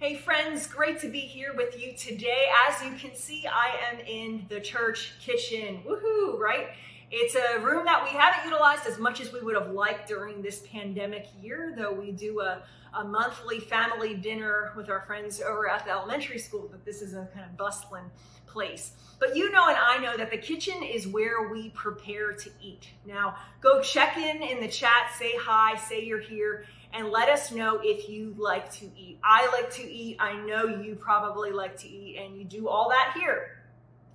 Hey, friends, great to be here with you today. As you can see, I am in the church kitchen. Woohoo, right? It's a room that we haven't utilized as much as we would have liked during this pandemic year, though we do a, a monthly family dinner with our friends over at the elementary school, but this is a kind of bustling place. But you know, and I know that the kitchen is where we prepare to eat. Now, go check in in the chat, say hi, say you're here, and let us know if you like to eat. I like to eat. I know you probably like to eat, and you do all that here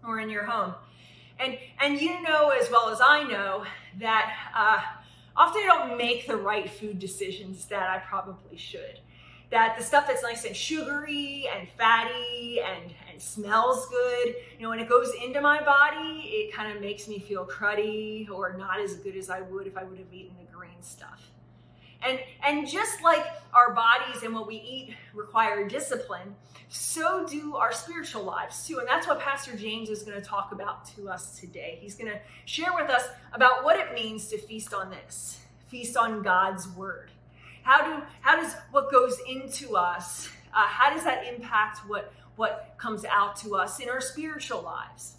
or in your home. And and you know as well as I know that uh, often I don't make the right food decisions that I probably should. That the stuff that's nice and sugary and fatty and and smells good, you know, when it goes into my body, it kind of makes me feel cruddy or not as good as I would if I would have eaten the green stuff. And, and just like our bodies and what we eat require discipline, so do our spiritual lives too. And that's what Pastor James is going to talk about to us today. He's going to share with us about what it means to feast on this, feast on God's word. How do how does what goes into us? Uh, how does that impact what what comes out to us in our spiritual lives?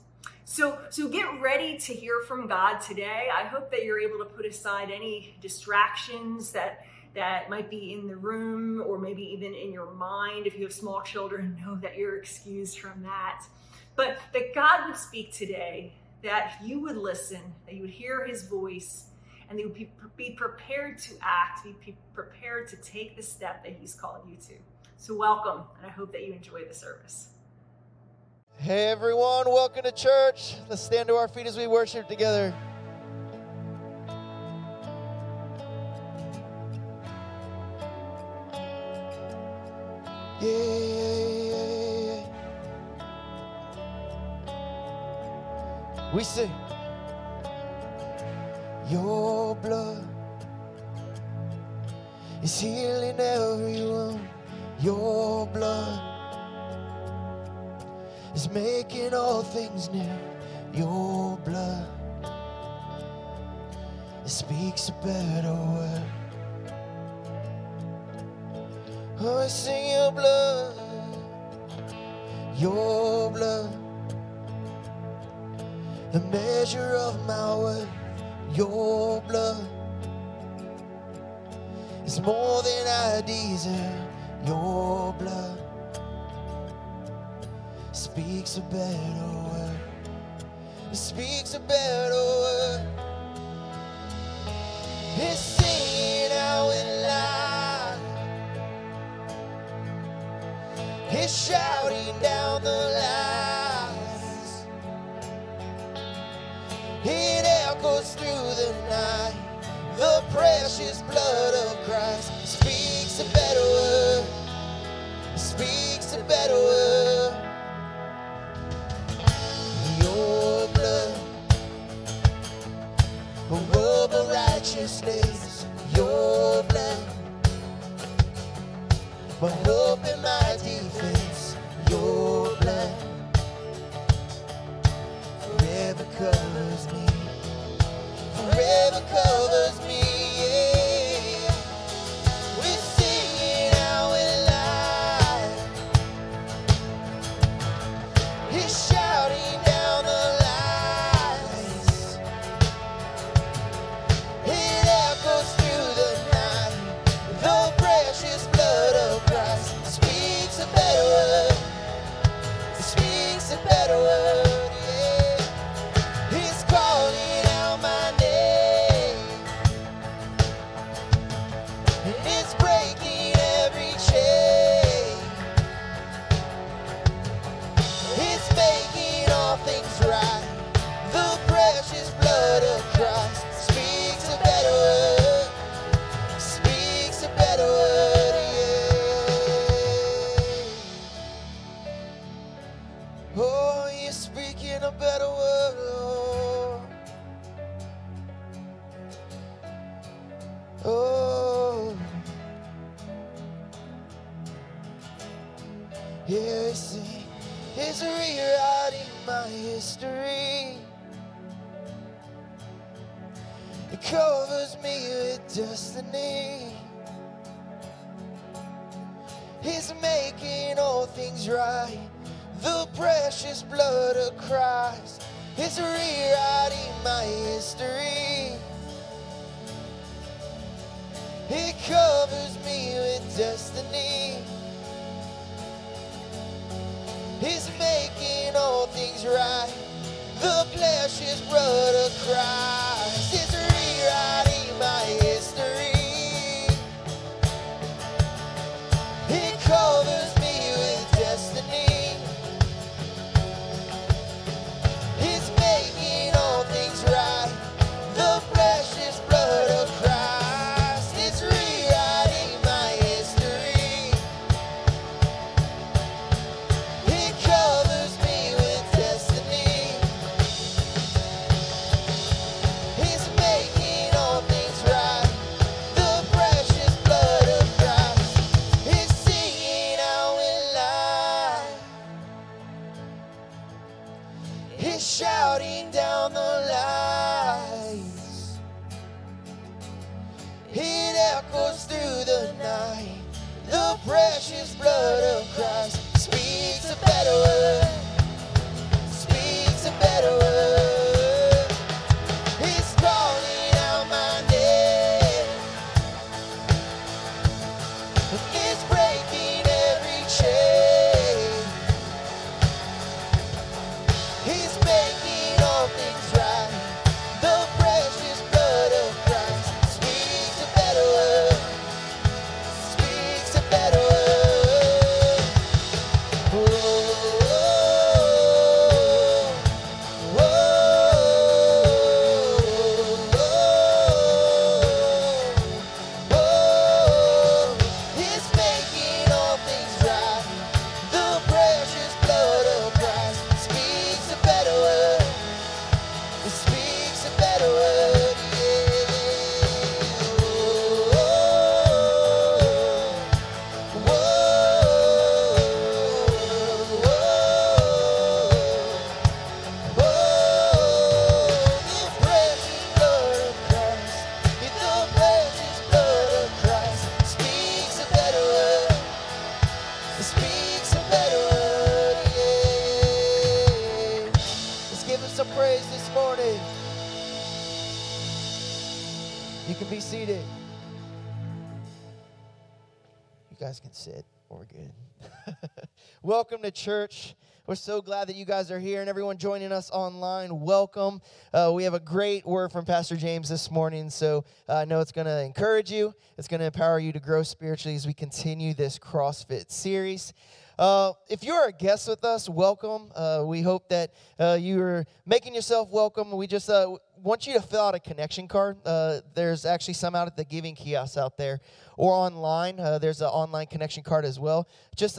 So, so get ready to hear from God today. I hope that you're able to put aside any distractions that that might be in the room or maybe even in your mind. If you have small children, know that you're excused from that. But that God would speak today, that you would listen, that you would hear his voice, and that you would be, be prepared to act, be prepared to take the step that he's called you to. So, welcome, and I hope that you enjoy the service. Hey everyone, welcome to church. Let's stand to our feet as we worship together. Yeah, We sing Your blood is healing everyone. Your blood is making all things new. Your blood it speaks a better word. Oh, I sing your blood, your blood, the measure of my worth. Your blood is more than I deserve. Your blood speaks a better word. It speaks a better word. It's singing out in loud. It's shouting down the lines. It echoes through the night. The precious blood of Christ speaks a better word. Speaks a better word. Oh, you're speaking a better word, Lord. Oh, yes, it's rewriting my history. It covers me with destiny. He's making all things right. The precious blood of Christ is rewriting my history. It covers me with destiny. It's making all things right. The precious blood of Christ Welcome to church. We're so glad that you guys are here and everyone joining us online. Welcome. Uh, we have a great word from Pastor James this morning, so uh, I know it's going to encourage you. It's going to empower you to grow spiritually as we continue this CrossFit series. Uh, if you're a guest with us, welcome. Uh, we hope that uh, you're making yourself welcome. We just uh, want you to fill out a connection card. Uh, there's actually some out at the giving kiosks out there or online. There's an online connection card as well. Just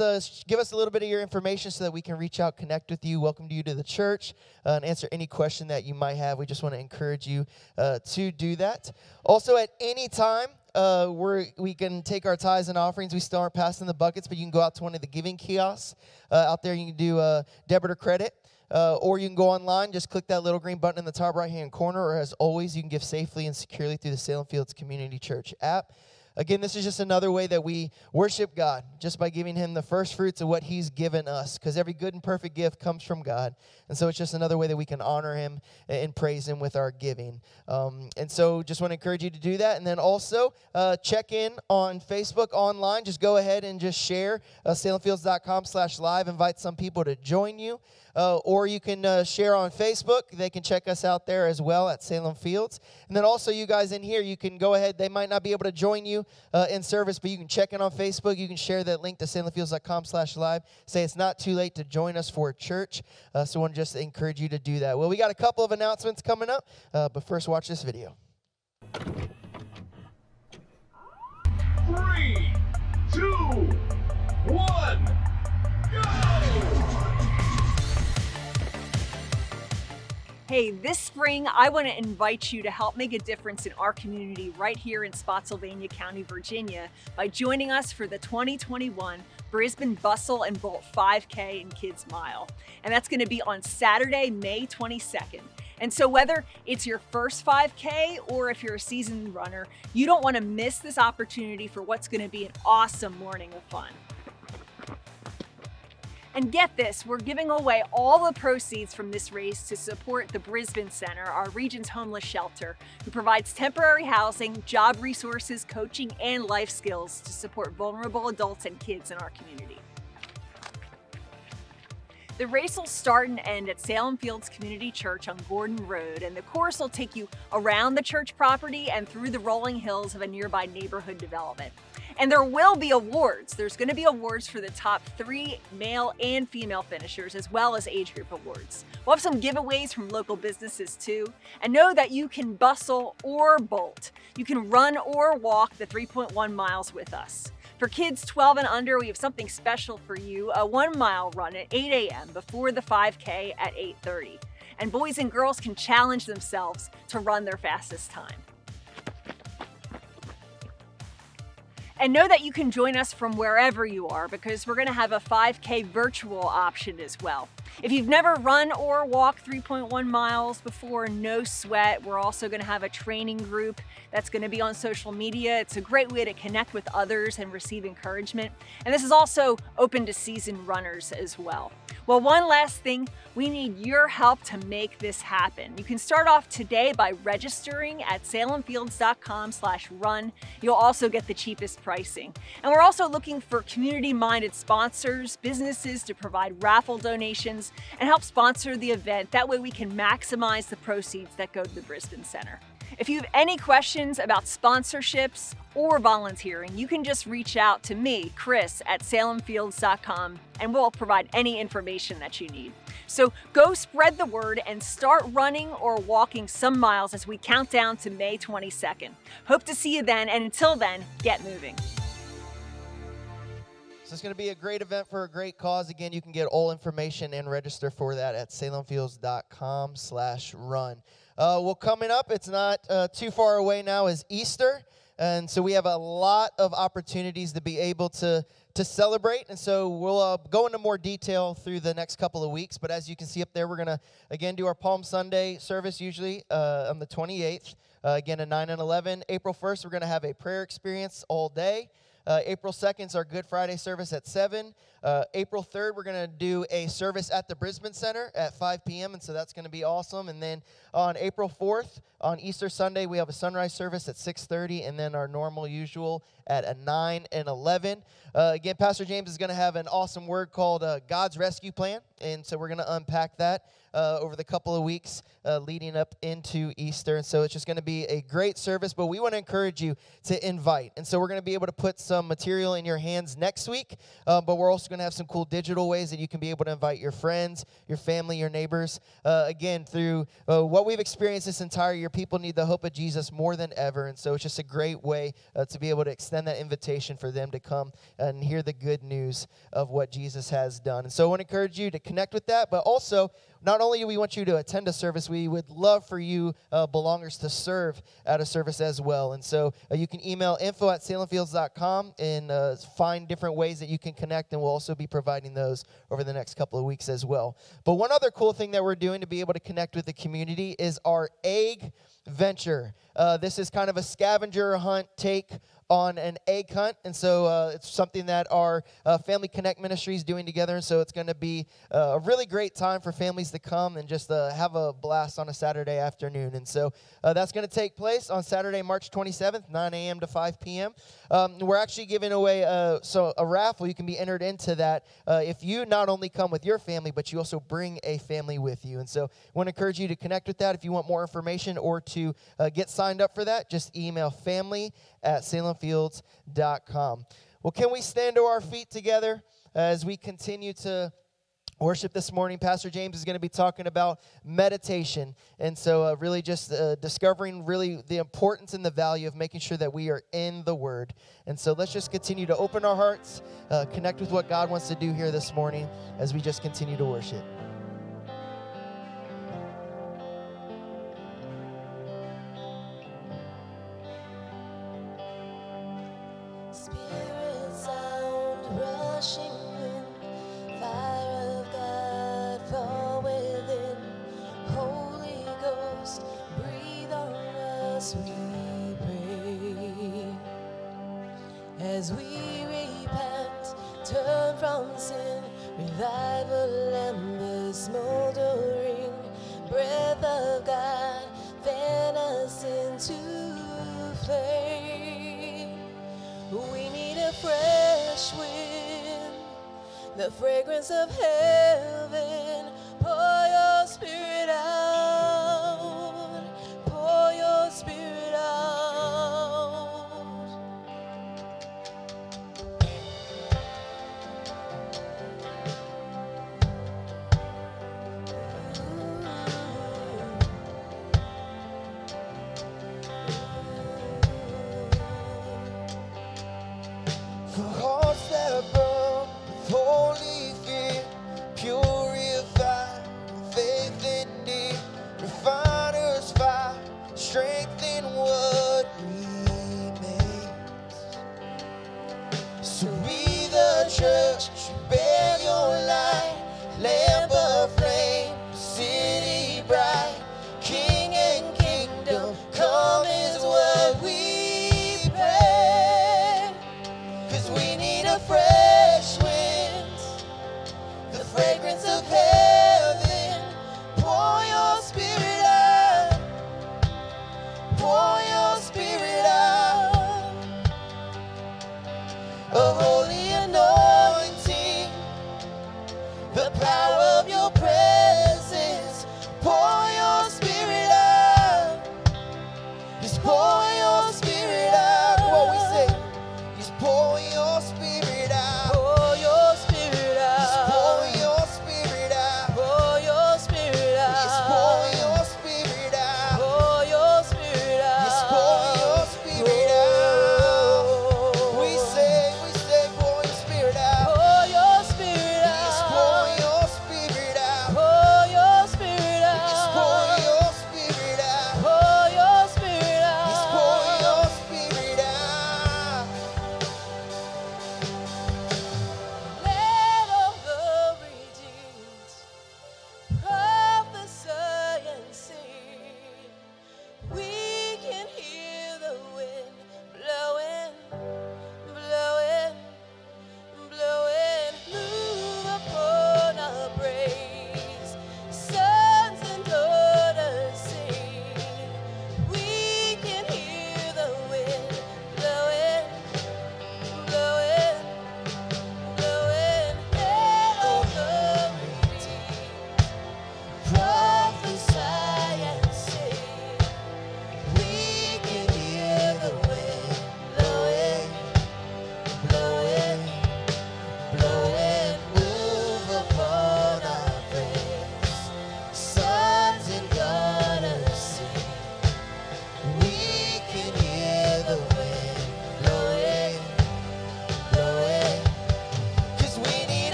give us a little bit of your information so that we can reach out, connect with you, welcome you to the church, and answer any question that you might have. We just want to encourage you to do that. Also, at any time, uh, we're, we can take our tithes and offerings. We still aren't passing the buckets, but you can go out to one of the giving kiosks uh, out there. You can do uh, debit or credit. Uh, or you can go online, just click that little green button in the top right hand corner. Or as always, you can give safely and securely through the Salem Fields Community Church app. Again, this is just another way that we worship God, just by giving Him the first fruits of what He's given us, because every good and perfect gift comes from God. And so it's just another way that we can honor Him and praise Him with our giving. Um, and so just want to encourage you to do that. And then also uh, check in on Facebook online. Just go ahead and just share uh, salemfields.com slash live. Invite some people to join you. Uh, or you can uh, share on Facebook. They can check us out there as well at Salem Fields. And then also, you guys in here, you can go ahead. They might not be able to join you uh, in service, but you can check in on Facebook. You can share that link to salemfields.com slash live. Say it's not too late to join us for church. Uh, so I want to just encourage you to do that. Well, we got a couple of announcements coming up, uh, but first, watch this video. Three, two, one, Hey, this spring, I want to invite you to help make a difference in our community right here in Spotsylvania County, Virginia, by joining us for the 2021 Brisben Bustle and Bolt 5K and Kids Mile. And that's going to be on Saturday, May 22nd. And so, whether it's your first 5K or if you're a seasoned runner, you don't want to miss this opportunity for what's going to be an awesome morning of fun. And get this, we're giving away all the proceeds from this race to support the Brisben Center, our region's homeless shelter, who provides temporary housing, job resources, coaching, and life skills to support vulnerable adults and kids in our community. The race will start and end at Salem Fields Community Church on Gordon Road, and the course will take you around the church property and through the rolling hills of a nearby neighborhood development. And there will be awards. There's going to be awards for the top three male and female finishers, as well as age group awards. We'll have some giveaways from local businesses too. And know that you can bustle or bolt. You can run or walk the 3.1 miles with us. For kids 12 and under, we have something special for you, a one mile run at 8 a.m. before the 5K at 8.30. And boys and girls can challenge themselves to run their fastest time. And know that you can join us from wherever you are because we're going to have a 5K virtual option as well. If you've never run or walked 3.1 miles before, no sweat. We're also going to have a training group that's going to be on social media. It's a great way to connect with others and receive encouragement. And this is also open to seasoned runners as well. Well, one last thing, we need your help to make this happen. You can start off today by registering at salemfields.com slash run. You'll also get the cheapest pricing. And we're also looking for community-minded sponsors, businesses to provide raffle donations and help sponsor the event. That way we can maximize the proceeds that go to the Brisben Center. If you have any questions about sponsorships or volunteering, you can just reach out to me, Chris, at salemfields.com, and we'll provide any information that you need. So go spread the word and start running or walking some miles as we count down to May 22nd. Hope to see you then, and until then, get moving. So it's going to be a great event for a great cause. Again, you can get all information and register for that at salemfields.com slash run. Uh, well, coming up, it's not uh, too far away now, is Easter. And so we have a lot of opportunities to be able to, to celebrate. And so we'll uh, go into more detail through the next couple of weeks. But as you can see up there, we're going to, again, do our Palm Sunday service usually uh, on the 28th. Uh, again, at 9 and 11. April 1st, we're going to have a prayer experience all day. Uh, April 2nd is our Good Friday service at 7. Uh, April 3rd, we're going to do a service at the Brisben Center at 5 p.m., and so that's going to be awesome. And then on April 4th, on Easter Sunday, we have a sunrise service at 6.30, and then our normal usual at a 9 and 11. Uh, again, Pastor James is going to have an awesome word called uh, God's Rescue Plan, and so we're going to unpack that uh, over the couple of weeks uh, leading up into Easter. And so it's just going to be a great service, but we want to encourage you to invite. And so we're going to be able to put some material in your hands next week, uh, but we're also going to have some cool digital ways that you can be able to invite your friends, your family, your neighbors. Uh, again, through uh, what we've experienced this entire year, people need the hope of Jesus more than ever. And so it's just a great way uh, to be able to extend that invitation for them to come and hear the good news of what Jesus has done. And so I want to encourage you to connect with that, but also not only do we want you to attend a service, we would love for you uh, belongers to serve at a service as well. And so uh, you can email info at salemfields.com and uh, find different ways that you can connect, and we'll also be providing those over the next couple of weeks as well. But one other cool thing that we're doing to be able to connect with the community is our egg venture. Uh, this is kind of a scavenger hunt take on an egg hunt. And so uh, it's something that our uh, Family Connect ministry is doing together. And so it's going to be uh, a really great time for families to come and just uh, have a blast on a Saturday afternoon. And so uh, that's going to take place on Saturday, March 27th, 9 a.m. to 5 p.m. Um, we're actually giving away so a raffle. You can be entered into that if you not only come with your family, but you also bring a family with you. And so I want to encourage you to connect with that if you want more information or to get signed up for that. Just email family at salemfields.com. Well, can we stand to our feet together as we continue to worship this morning pastor james is going to be talking about meditation and so uh, really just uh, discovering really the importance and the value of making sure that we are in the word and so let's just continue to open our hearts uh, connect with what god wants to do here this morning as we just continue to worship the fragrance of heaven.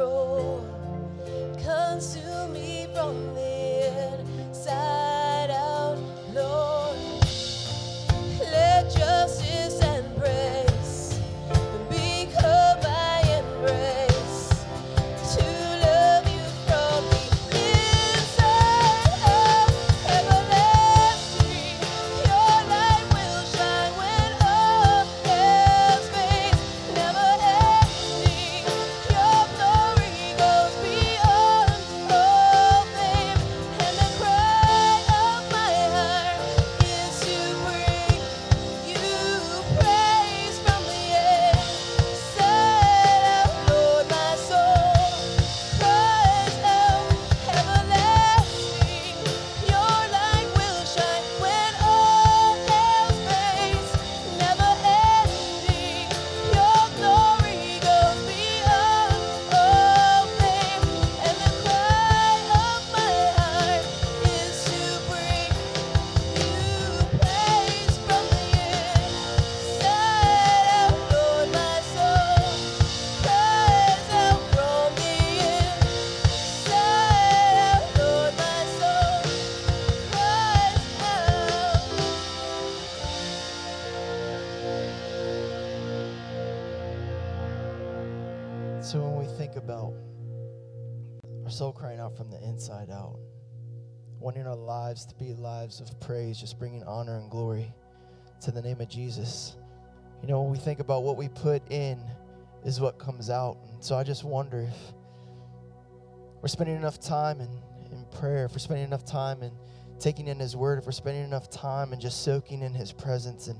Control. Consume me from the wanting our lives to be lives of praise, just bringing honor and glory to the name of Jesus. You know, when we think about what we put in is what comes out. And so I just wonder if we're spending enough time in, in prayer, if we're spending enough time in taking in His Word, if we're spending enough time and just soaking in His presence. And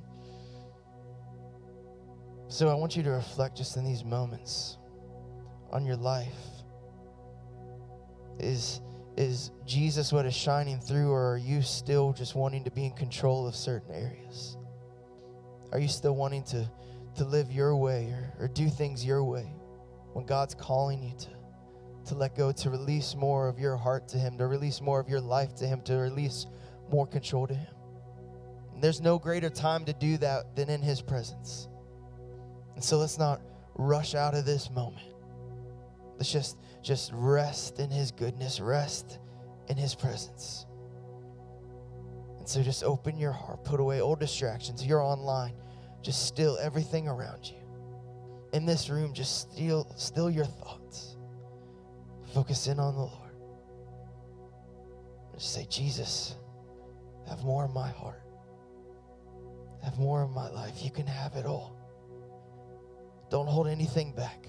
so I want you to reflect just in these moments on your life. Is is Jesus what is shining through, or are you still just wanting to be in control of certain areas? Are you still wanting to, to live your way or, or do things your way when God's calling you to, to let go, to release more of your heart to Him, to release more of your life to Him, to release more control to Him? And there's no greater time to do that than in His presence. And so let's not rush out of this moment. Let's just just rest in his goodness, rest in his presence. And so just open your heart, put away old distractions. You're online, just still everything around you. In this room, just still still your thoughts. Focus in on the Lord. Just say, Jesus, have more of my heart. Have more of my life. You can have it all. Don't hold anything back.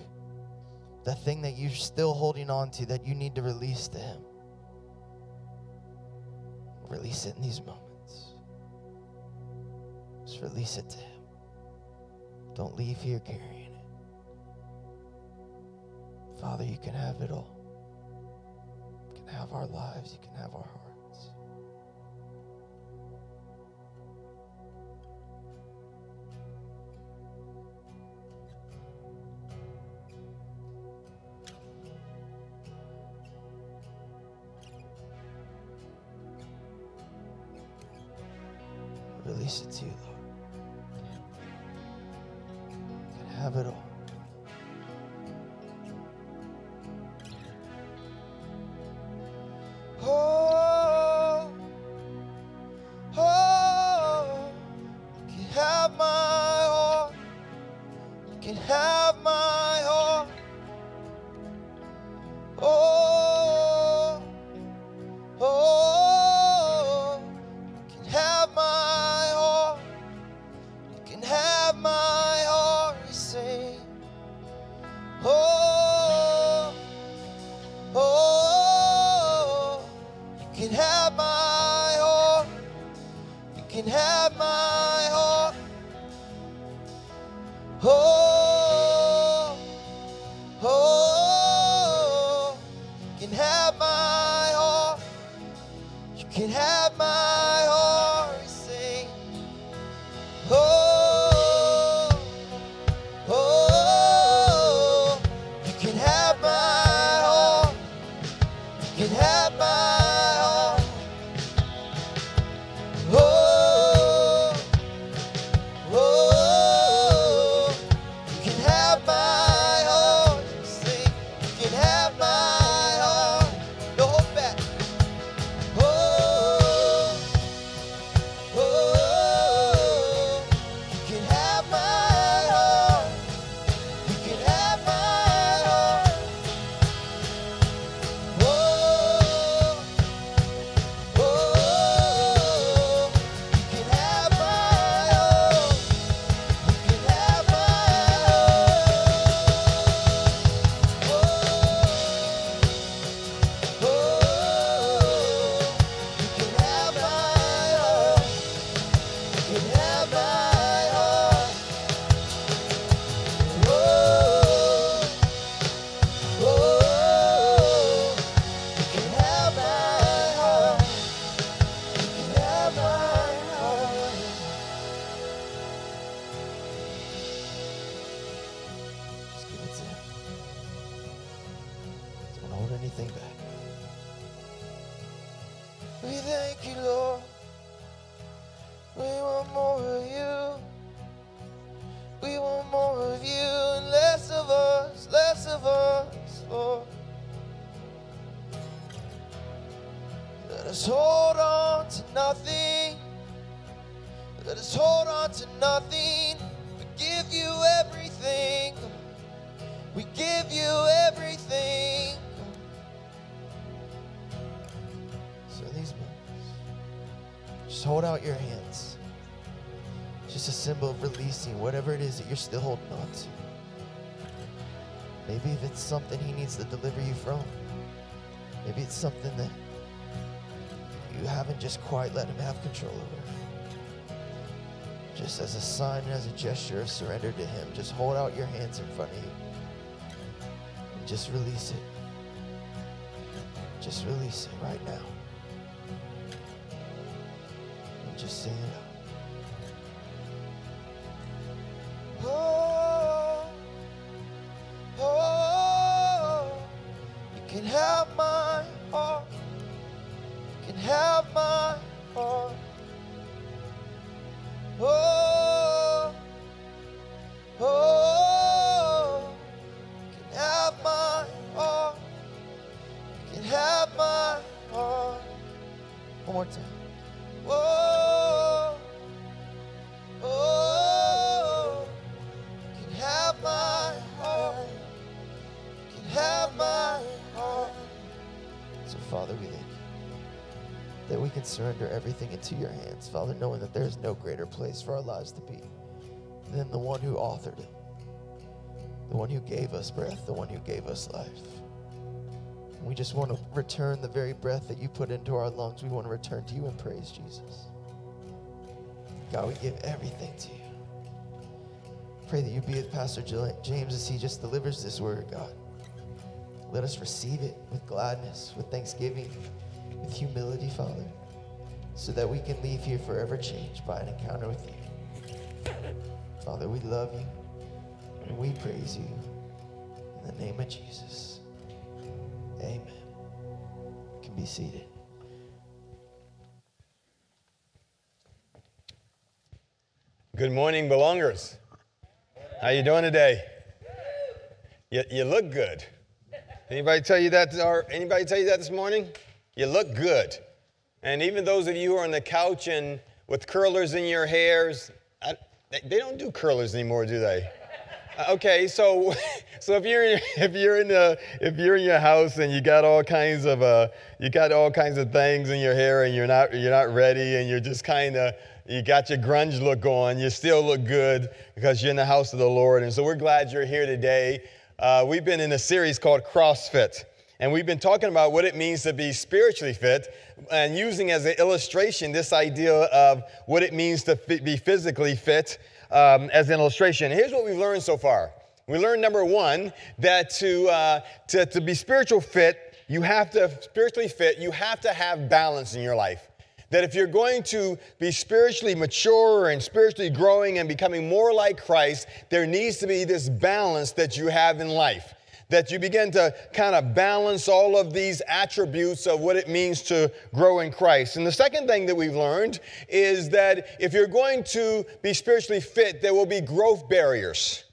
That thing that you're still holding on to that you need to release to Him. Release it in these moments. Just release it to Him. Don't leave here carrying it. Father, you can have it all. You can have our lives, you can have our hearts. Release it to you, Lord. You can have it all. Can have whatever it is that you're still holding on to. Maybe if it's something he needs to deliver you from. Maybe it's something that you haven't just quite let him have control over. Just as a sign and as a gesture of surrender to him, just hold out your hands in front of you. And just release it. Just release it right now. And just sing it out. Everything into your hands, Father, knowing that there is no greater place for our lives to be than the one who authored it, the one who gave us breath, the one who gave us life. We just want to return the very breath that you put into our lungs. We want to return to you and praise, Jesus. God, we give everything to you. Pray that you be with Pastor James as he just delivers this word, God. Let us receive it with gladness, with thanksgiving, with humility, Father, so that we can leave here forever changed by an encounter with you. Father, we love you and we praise you in the name of Jesus. Amen. You can be seated. Good morning, belongers. How you doing today? You, you look good. Anybody tell you that? Or anybody tell you that this morning? You look good. And even those of you who are on the couch and with curlers in your hairs, I, they don't do curlers anymore, do they? Uh, okay, so so if you're in, if you're in the if you're in your house and you got all kinds of uh you got all kinds of things in your hair and you're not you're not ready and you're just kind of you got your grunge look on, you still look good because you're in the house of the Lord. And so we're glad you're here today. Uh, we've been in a series called CrossFit. And we've been talking about what it means to be spiritually fit and using as an illustration this idea of what it means to be physically fit um, as an illustration. Here's what we've learned so far. We learned number one that to, uh, to, to be spiritual fit, you have to spiritually fit, you have to have balance in your life. That if you're going to be spiritually mature and spiritually growing and becoming more like Christ, there needs to be this balance that you have in life that you begin to kind of balance all of these attributes of what it means to grow in Christ. And the second thing that we've learned is that if you're going to be spiritually fit, there will be growth barriers.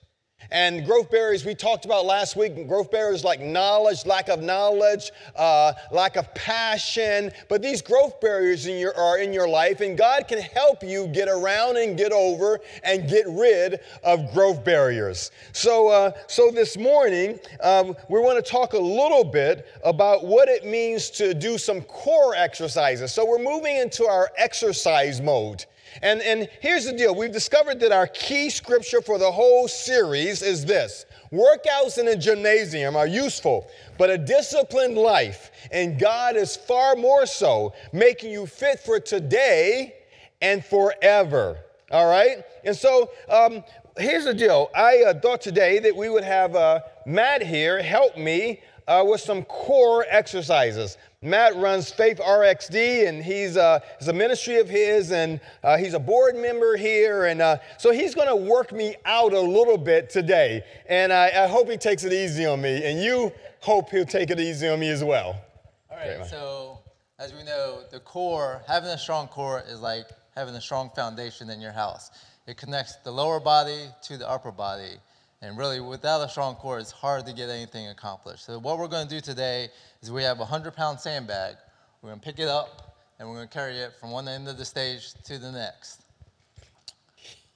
And growth barriers we talked about last week, growth barriers like knowledge, lack of knowledge, uh, lack of passion. But these growth barriers in your, are in your life, and God can help you get around and get over and get rid of growth barriers. So, uh, so this morning, um, we want to talk a little bit about what it means to do some core exercises. So we're moving into our exercise mode. And, and here's the deal we've discovered that our key scripture for the whole series is this workouts in a gymnasium are useful, but a disciplined life and God is far more so, making you fit for today and forever. All right? And so, um, here's the deal. I uh, thought today that we would have uh, Matt here help me uh, with some core exercises. Matt runs Faith RXD, and he's uh, it's a ministry of his, and uh, he's a board member here, and uh, so he's going to work me out a little bit today, and I, I, hope he takes it easy on me, and you hope he'll take it easy on me as well. All right. so as we know, the core, having a strong core, is like having a strong foundation in your house. It connects the lower body to the upper body. And really, without a strong core, it's hard to get anything accomplished. So, what we're going to do today is we have a 100 pound sandbag. We're going to pick it up and we're going to carry it from one end of the stage to the next.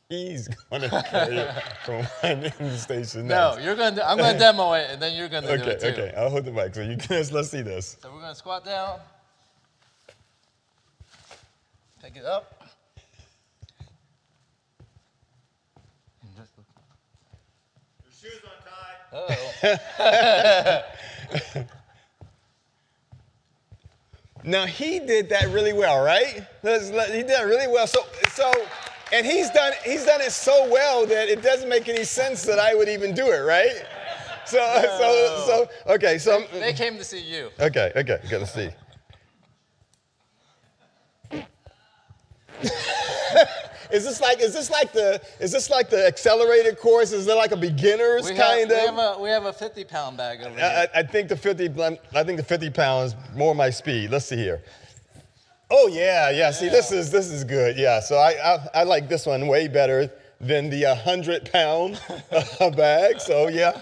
He's going to carry it from one end of the stage to the next. No, you're going to, I'm going to demo it and then you're going to okay, do it too. Okay, I'll hold the mic. So, you guys, let's see this. So, we're going to squat down, pick it up. now he did that really well, right? He did that really well. So, so, and he's done he's done it so well that it doesn't make any sense that I would even do it, right? So, no. so, so, okay. So they, they came to see you. Okay, okay, okay. Let's see. Is this like is this like the is this like the accelerated course? Is it like a beginner's we kind have, of? We have, a, we have a 50 pound bag over here. I, I think the 50 I think the 50 pounds more my speed. Let's see here. Oh yeah, yeah. See, this is this is good. Yeah. So I I, I like this one way better than the 100 pound bag. So yeah,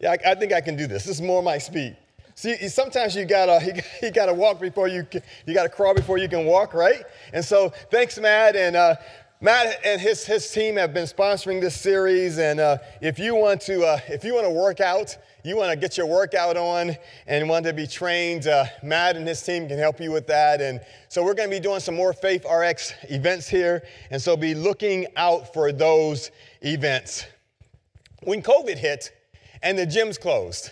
yeah. I, I think I can do this. This is more my speed. See, sometimes you gotta you, you, gotta walk before you can, you gotta crawl before you can walk, right? And so thanks, Matt, and uh, Matt and his, his team have been sponsoring this series, and uh, if you want to uh, if you want to work out, you want to get your workout on, and want to be trained, uh, Matt and his team can help you with that. And so we're going to be doing some more Faith RX events here, and so be looking out for those events. When COVID hit, and the gyms closed,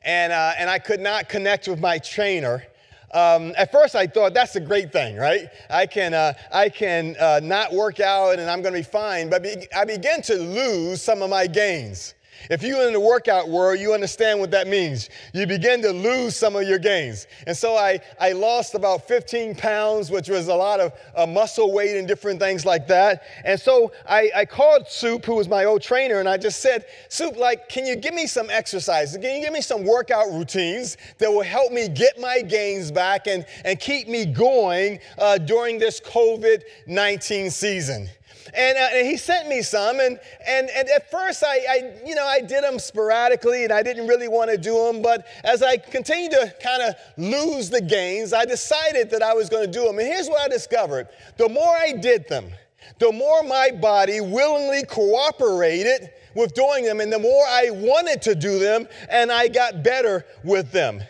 and uh, and I could not connect with my trainer. Um, at first, I thought that's a great thing, right? I can, uh, I can uh, not work out and I'm going to be fine. But I began to lose some of my gains. If you're in the workout world, you understand what that means. You begin to lose some of your gains. And so I, I lost about 15 pounds, which was a lot of uh, muscle weight and different things like that. And so I, I called Soup, who was my old trainer, and I just said, Soup, like, can you give me some exercises? Can you give me some workout routines that will help me get my gains back and, and keep me going uh, during this COVID 19 season? And, uh, and, he sent me some and, and, and at first I, I, you know i did them sporadically and i didn't really want to do them but as i continued to kind of lose the gains i decided that i was going to do them and here's what i discovered. The more i did them the more my body willingly cooperated with doing them and the more i wanted to do them and i got better with them.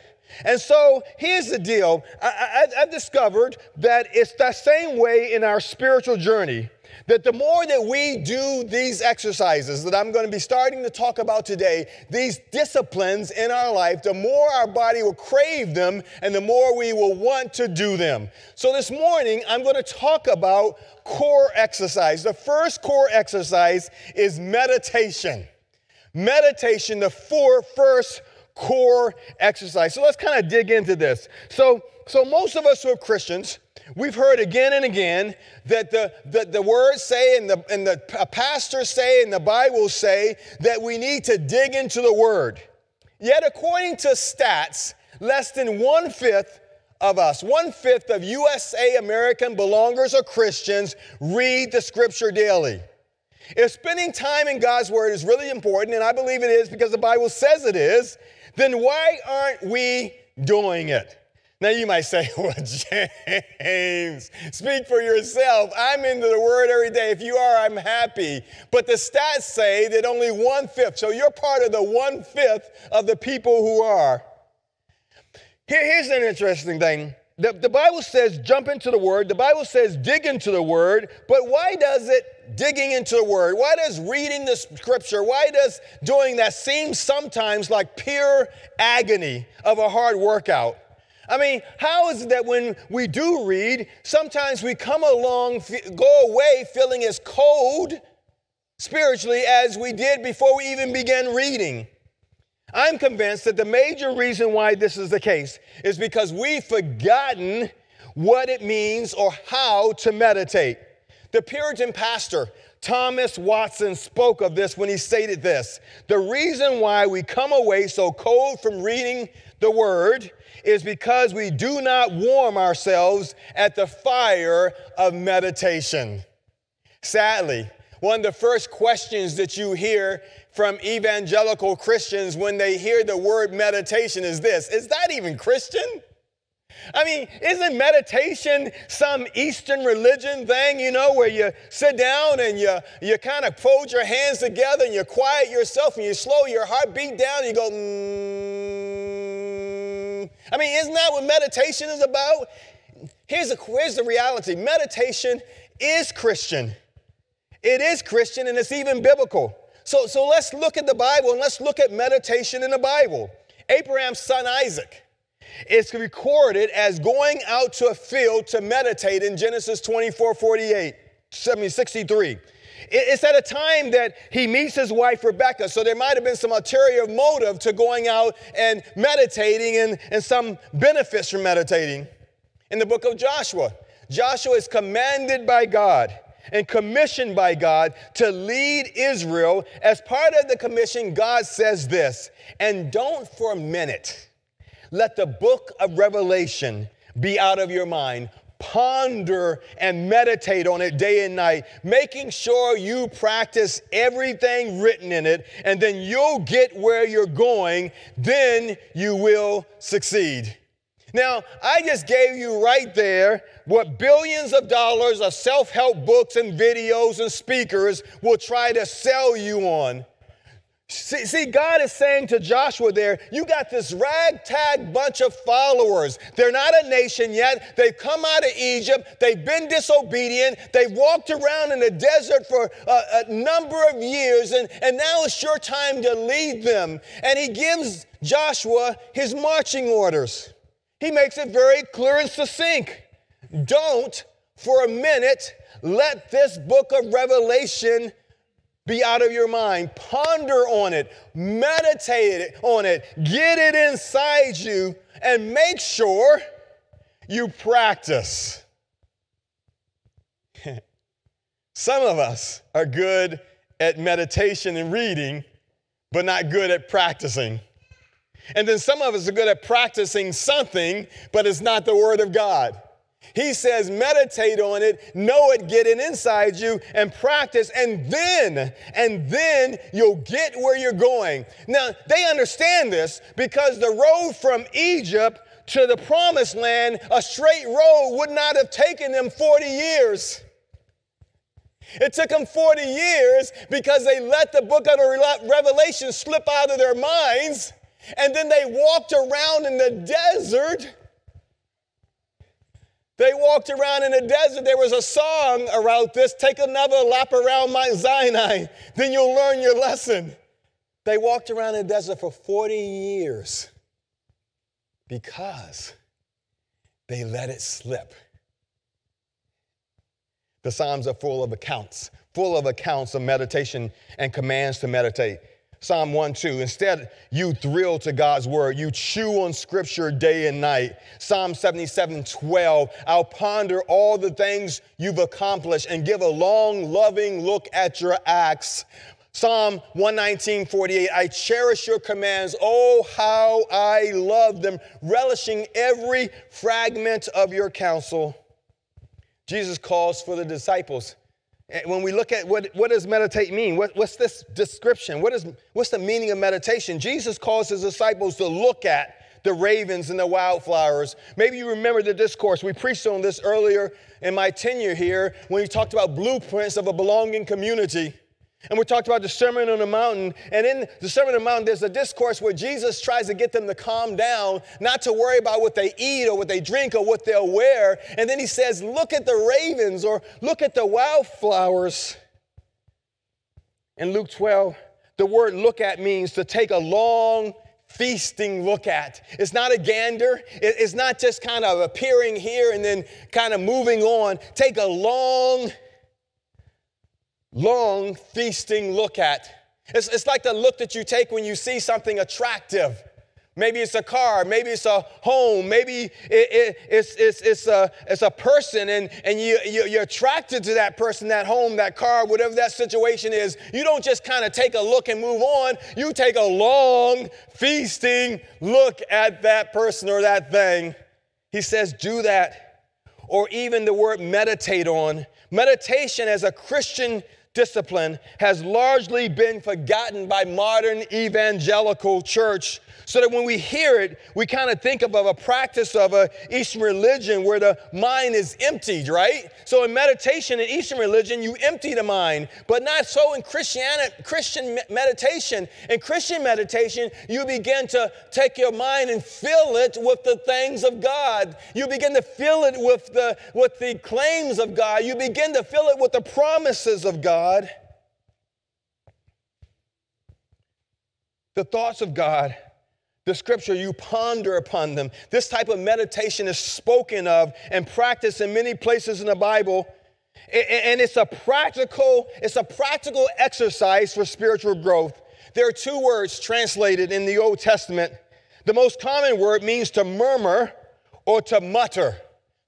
And so here's the deal. I, I, I've discovered that it's that same way in our spiritual journey that the more that we do these exercises that I'm going to be starting to talk about today, these disciplines in our life, the more our body will crave them and the more we will want to do them. So this morning, I'm going to talk about core exercise. The first core exercise is meditation. Meditation, the four first core exercise. So let's kind of dig into this. So, so most of us who are Christians, We've heard again and again that the, the, the words say and the, and the pastors say and the Bible say that we need to dig into the word. Yet, according to stats, less than one fifth of us, one fifth of USA American belongers or Christians read the scripture daily. If spending time in God's word is really important, and I believe it is because the Bible says it is, then why aren't we doing it? Now you might say, well, James, speak for yourself. I'm into the word every day. If you are, I'm happy. But the stats say that only one fifth, so you're part of the one fifth of the people who are. Here, here's an interesting thing. The, the Bible says jump into the word, the Bible says dig into the word, but why does it digging into the word? Why does reading the scripture, why does doing that seem sometimes like pure agony of a hard workout? I mean, how is it that when we do read, sometimes we come along, go away feeling as cold spiritually as we did before we even began reading? I'm convinced that the major reason why this is the case is because we've forgotten what it means or how to meditate. The Puritan pastor, Thomas Watson, spoke of this when he stated this The reason why we come away so cold from reading the word is because we do not warm ourselves at the fire of meditation. Sadly, one of the first questions that you hear from evangelical Christians when they hear the word meditation is this Is that even Christian? I mean, isn't meditation some Eastern religion thing, you know, where you sit down and you, you kind of fold your hands together and you quiet yourself and you slow your heartbeat down and you go, mm. I mean, isn't that what meditation is about? Here's the, here's the reality meditation is Christian. It is Christian and it's even biblical. So, so let's look at the Bible and let's look at meditation in the Bible. Abraham's son Isaac it's recorded as going out to a field to meditate in Genesis 24 48, 63. It's at a time that he meets his wife Rebecca, so there might have been some ulterior motive to going out and meditating and, and some benefits from meditating. In the book of Joshua, Joshua is commanded by God and commissioned by God to lead Israel. As part of the commission, God says this, and don't for a minute let the book of Revelation be out of your mind. Ponder and meditate on it day and night, making sure you practice everything written in it, and then you'll get where you're going. Then you will succeed. Now, I just gave you right there what billions of dollars of self help books and videos and speakers will try to sell you on. See, see, God is saying to Joshua there, you got this ragtag bunch of followers. They're not a nation yet. They've come out of Egypt. They've been disobedient. They've walked around in the desert for a, a number of years, and, and now it's your time to lead them. And he gives Joshua his marching orders. He makes it very clear and succinct. Don't for a minute let this book of Revelation be out of your mind. Ponder on it, meditate on it, get it inside you, and make sure you practice. Some of us are good at meditation and reading, but not good at practicing. And then some of us are good at practicing something, but it's not the Word of God. He says, meditate on it, know it, get it inside you, and practice, and then, and then you'll get where you're going. Now, they understand this because the road from Egypt to the promised land, a straight road would not have taken them 40 years. It took them 40 years because they let the book of Revelation slip out of their minds, and then they walked around in the desert they walked around in the desert. There was a song around this take another lap around Mount Sinai, then you'll learn your lesson. They walked around in the desert for 40 years because they let it slip. The Psalms are full of accounts, full of accounts of meditation and commands to meditate. Psalm 1 2. Instead, you thrill to God's word. You chew on scripture day and night. Psalm 77 12. I'll ponder all the things you've accomplished and give a long, loving look at your acts. Psalm 119, 48, I cherish your commands. Oh, how I love them, relishing every fragment of your counsel. Jesus calls for the disciples Eh, when we look at what, what does meditate mean? What, what's this description? What is, what's the meaning of meditation? Jesus calls his disciples to look at the ravens and the wildflowers. Maybe you remember the discourse. We preached on this earlier in my tenure here when we talked about blueprints of a belonging community and we talked about the Sermon on the Mountain. And in the Sermon on the Mountain, there's a discourse where Jesus tries to get them to calm down, not to worry about what they eat or what they drink or what they'll wear. And then he says, Look at the ravens or look at the wildflowers. In Luke 12, the word look at means to take a long, feasting look at. It's not a gander. It's not just kind of appearing here and then kind of moving on. Take a long, long feasting look at. It's, it's like the look that you take when you see something attractive. Maybe it's a car, maybe it's a home, maybe it, it, it's, it's, it's, a, it's a person, and, and you, you, you're attracted to that person, that home, that car, whatever that situation is. You don't just kind of take a look and move on. You take a long, feasting look at that person or that thing. He says, do that. Or even the word meditate on. Meditation as a Christian discipline has largely been forgotten by modern evangelical church so that when we hear it, we kind of think of, a practice of a Eastern religion where the mind is emptied, right? So in meditation in Eastern religion, you empty the mind, but not so in Christianity, Christian meditation. In Christian meditation, you begin to take your mind and fill it with the things of God. You begin to fill it with the, with the claims of God. You begin to fill it with the promises of God. The thoughts of God the scripture, you ponder upon them. This type of meditation is spoken of and practiced in many places in the Bible. And it's a practical, it's a practical exercise for spiritual growth. There are two words translated in the Old Testament. The most common word means to murmur or to mutter.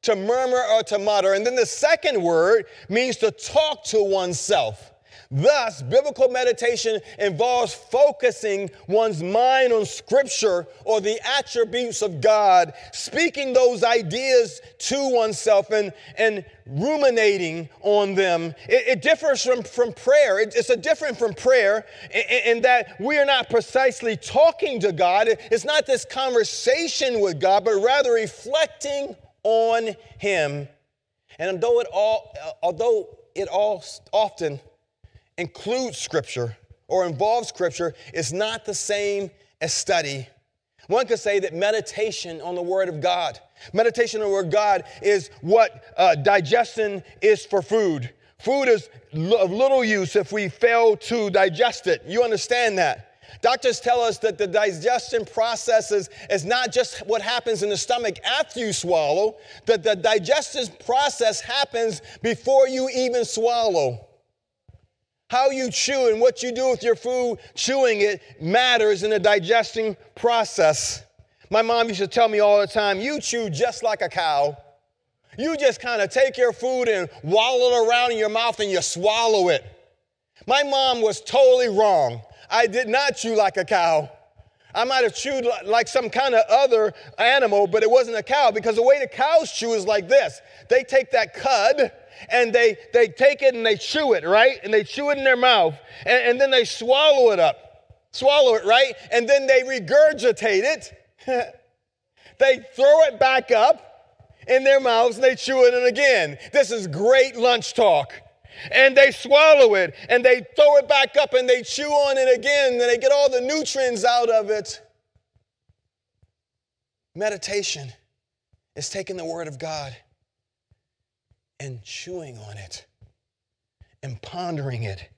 To murmur or to mutter. And then the second word means to talk to oneself. Thus, biblical meditation involves focusing one's mind on scripture or the attributes of God, speaking those ideas to oneself and, and ruminating on them. It, it differs from, from prayer. It, it's a different from prayer in, in that we are not precisely talking to God. It's not this conversation with God, but rather reflecting on Him. And although it all, although it all often includes Scripture or involves Scripture is not the same as study. One could say that meditation on the Word of God, meditation on the Word of God is what uh, digestion is for food. Food is of little use if we fail to digest it. You understand that? Doctors tell us that the digestion process is, is not just what happens in the stomach after you swallow, that the digestion process happens before you even swallow. How you chew and what you do with your food, chewing it matters in the digesting process. My mom used to tell me all the time, you chew just like a cow. You just kind of take your food and wallow it around in your mouth and you swallow it. My mom was totally wrong. I did not chew like a cow. I might have chewed like some kind of other animal, but it wasn't a cow because the way the cows chew is like this. They take that cud and they, they take it and they chew it, right? And they chew it in their mouth and, and then they swallow it up. Swallow it, right? And then they regurgitate it. they throw it back up in their mouths and they chew it in again. This is great lunch talk. And they swallow it and they throw it back up and they chew on it again and they get all the nutrients out of it. Meditation is taking the Word of God and chewing on it and pondering it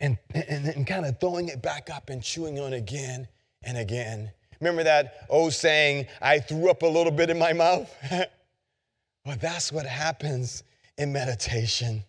and, and, and kind of throwing it back up and chewing on it again and again. Remember that old saying, I threw up a little bit in my mouth? well, that's what happens in meditation.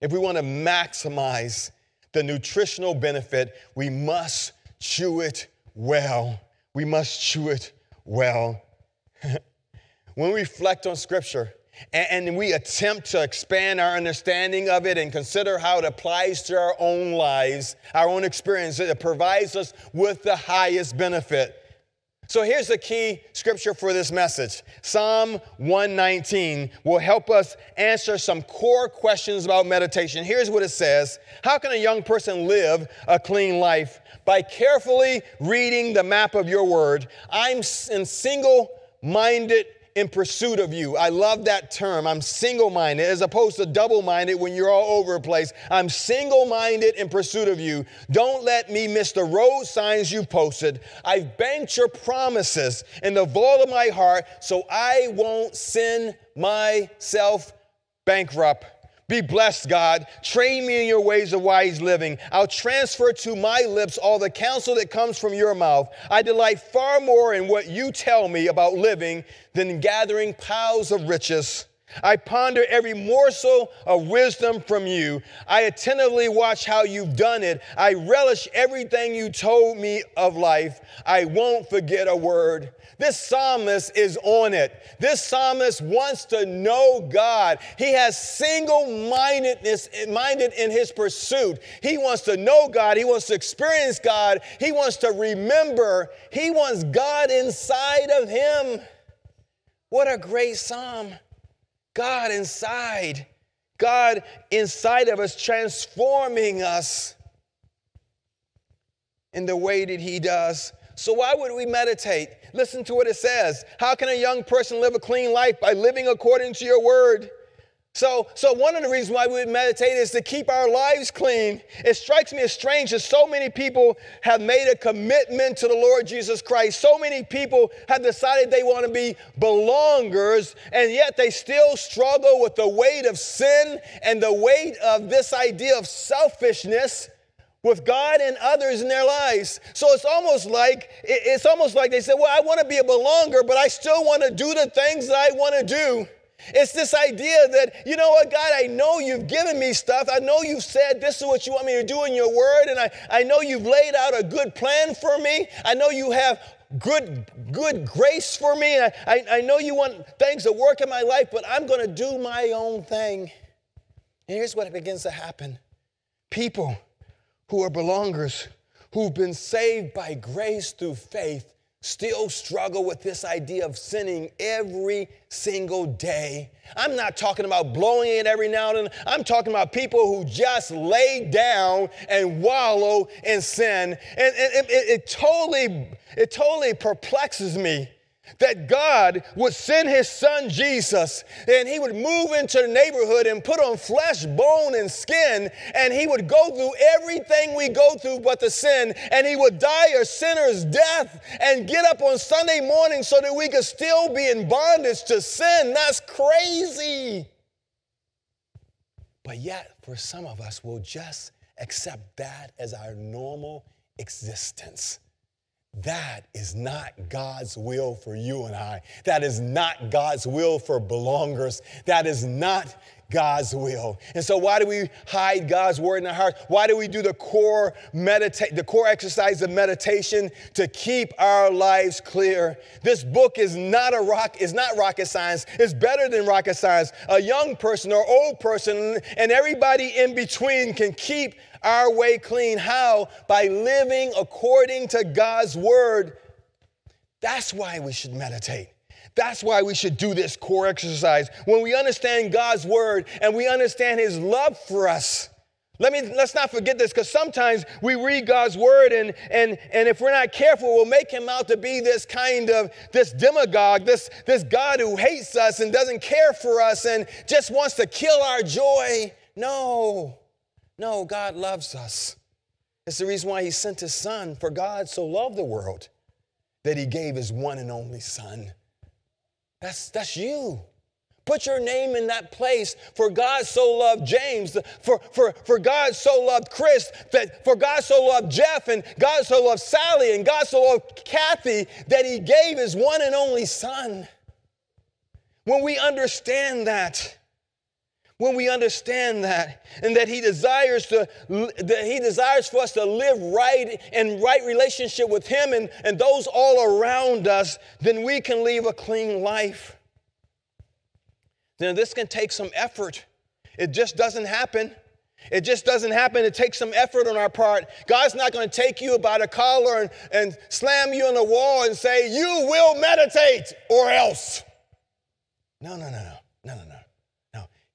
If we want to maximize the nutritional benefit, we must chew it well. We must chew it well. when we reflect on Scripture, and, we attempt to expand our understanding of it and consider how it applies to our own lives, our own experience. It provides us with the highest benefit. So here's the key scripture for this message Psalm 119 will help us answer some core questions about meditation. Here's what it says How can a young person live a clean life? By carefully reading the map of your word. I'm in single minded in pursuit of you. I love that term. I'm single minded as opposed to double minded when you're all over the place. I'm single minded in pursuit of you. Don't let me miss the road signs you posted. I've banked your promises in the vault of my heart so I won't sin myself bankrupt. Be blessed, God. Train me in your ways of wise living. I'll transfer to my lips all the counsel that comes from your mouth. I delight far more in what you tell me about living than gathering piles of riches. I ponder every morsel of wisdom from you. I attentively watch how you've done it. I relish everything you told me of life. I won't forget a word. This psalmist is on it. This psalmist wants to know God. He has single-mindedness minded in his pursuit. He wants to know God. He wants to experience God. He wants to remember. He wants God inside of him. What a great psalm. God inside. God inside of us transforming us in the way that he does. So, why would we meditate? Listen to what it says. How can a young person live a clean life? By living according to your word. So, so one of the reasons why we meditate is to keep our lives clean. It strikes me as strange that so many people have made a commitment to the Lord Jesus Christ. So many people have decided they want to be belongers, and yet they still struggle with the weight of sin and the weight of this idea of selfishness with God and others in their lives. So it's almost like it's almost like they say, "Well, I want to be a belonger, but I still want to do the things that I want to do." It's this idea that, you know what, God, I know you've given me stuff. I know you've said this is what you want me to do in your word, and I, I know you've laid out a good plan for me. I know you have good, good grace for me. I, I, I know you want things to work in my life, but I'm going to do my own thing. And here's what begins to happen People who are belongers, who've been saved by grace through faith, still struggle with this idea of sinning every single day. I'm not talking about blowing it every now and then. I'm talking about people who just lay down and wallow in sin. And, it, it, it totally, it totally perplexes me that God would send his son Jesus and he would move into the neighborhood and put on flesh, bone, and skin, and he would go through everything we go through but the sin, and he would die a sinner's death and get up on Sunday morning so that we could still be in bondage to sin. That's crazy. But yet, for some of us, we'll just accept that as our normal existence. That is not God's will for you and I. That is not God's will for belongers. That is not God's will. And so why do we hide God's word in our heart? Why do we do the core meditate the core exercise of meditation to keep our lives clear? This book is not a rock is not rocket science. It's better than rocket science. A young person or old person and everybody in between can keep our way clean. How? By living according to God's word. That's why we should meditate. That's why we should do this core exercise. When we understand God's word and we understand his love for us, let me let's not forget this because sometimes we read God's word and and and if we're not careful, we'll make him out to be this kind of this demagogue, this this God who hates us and doesn't care for us and just wants to kill our joy. No, no, God loves us. It's the reason why he sent his son, for God so loved the world that he gave his one and only son. That's, that's you. Put your name in that place. For God so loved James, for, for, for God so loved Chris, that for God so loved Jeff, and God so loved Sally, and God so loved Kathy that he gave his one and only son. When we understand that, when we understand that and that he desires to that he desires for us to live right in right relationship with him and, and those all around us then we can live a clean life now this can take some effort it just doesn't happen it just doesn't happen. It takes some effort on our part. God's not going to take you by the collar and, and slam you on the wall and say, You will meditate or else. No, no, no, no, no, no, no.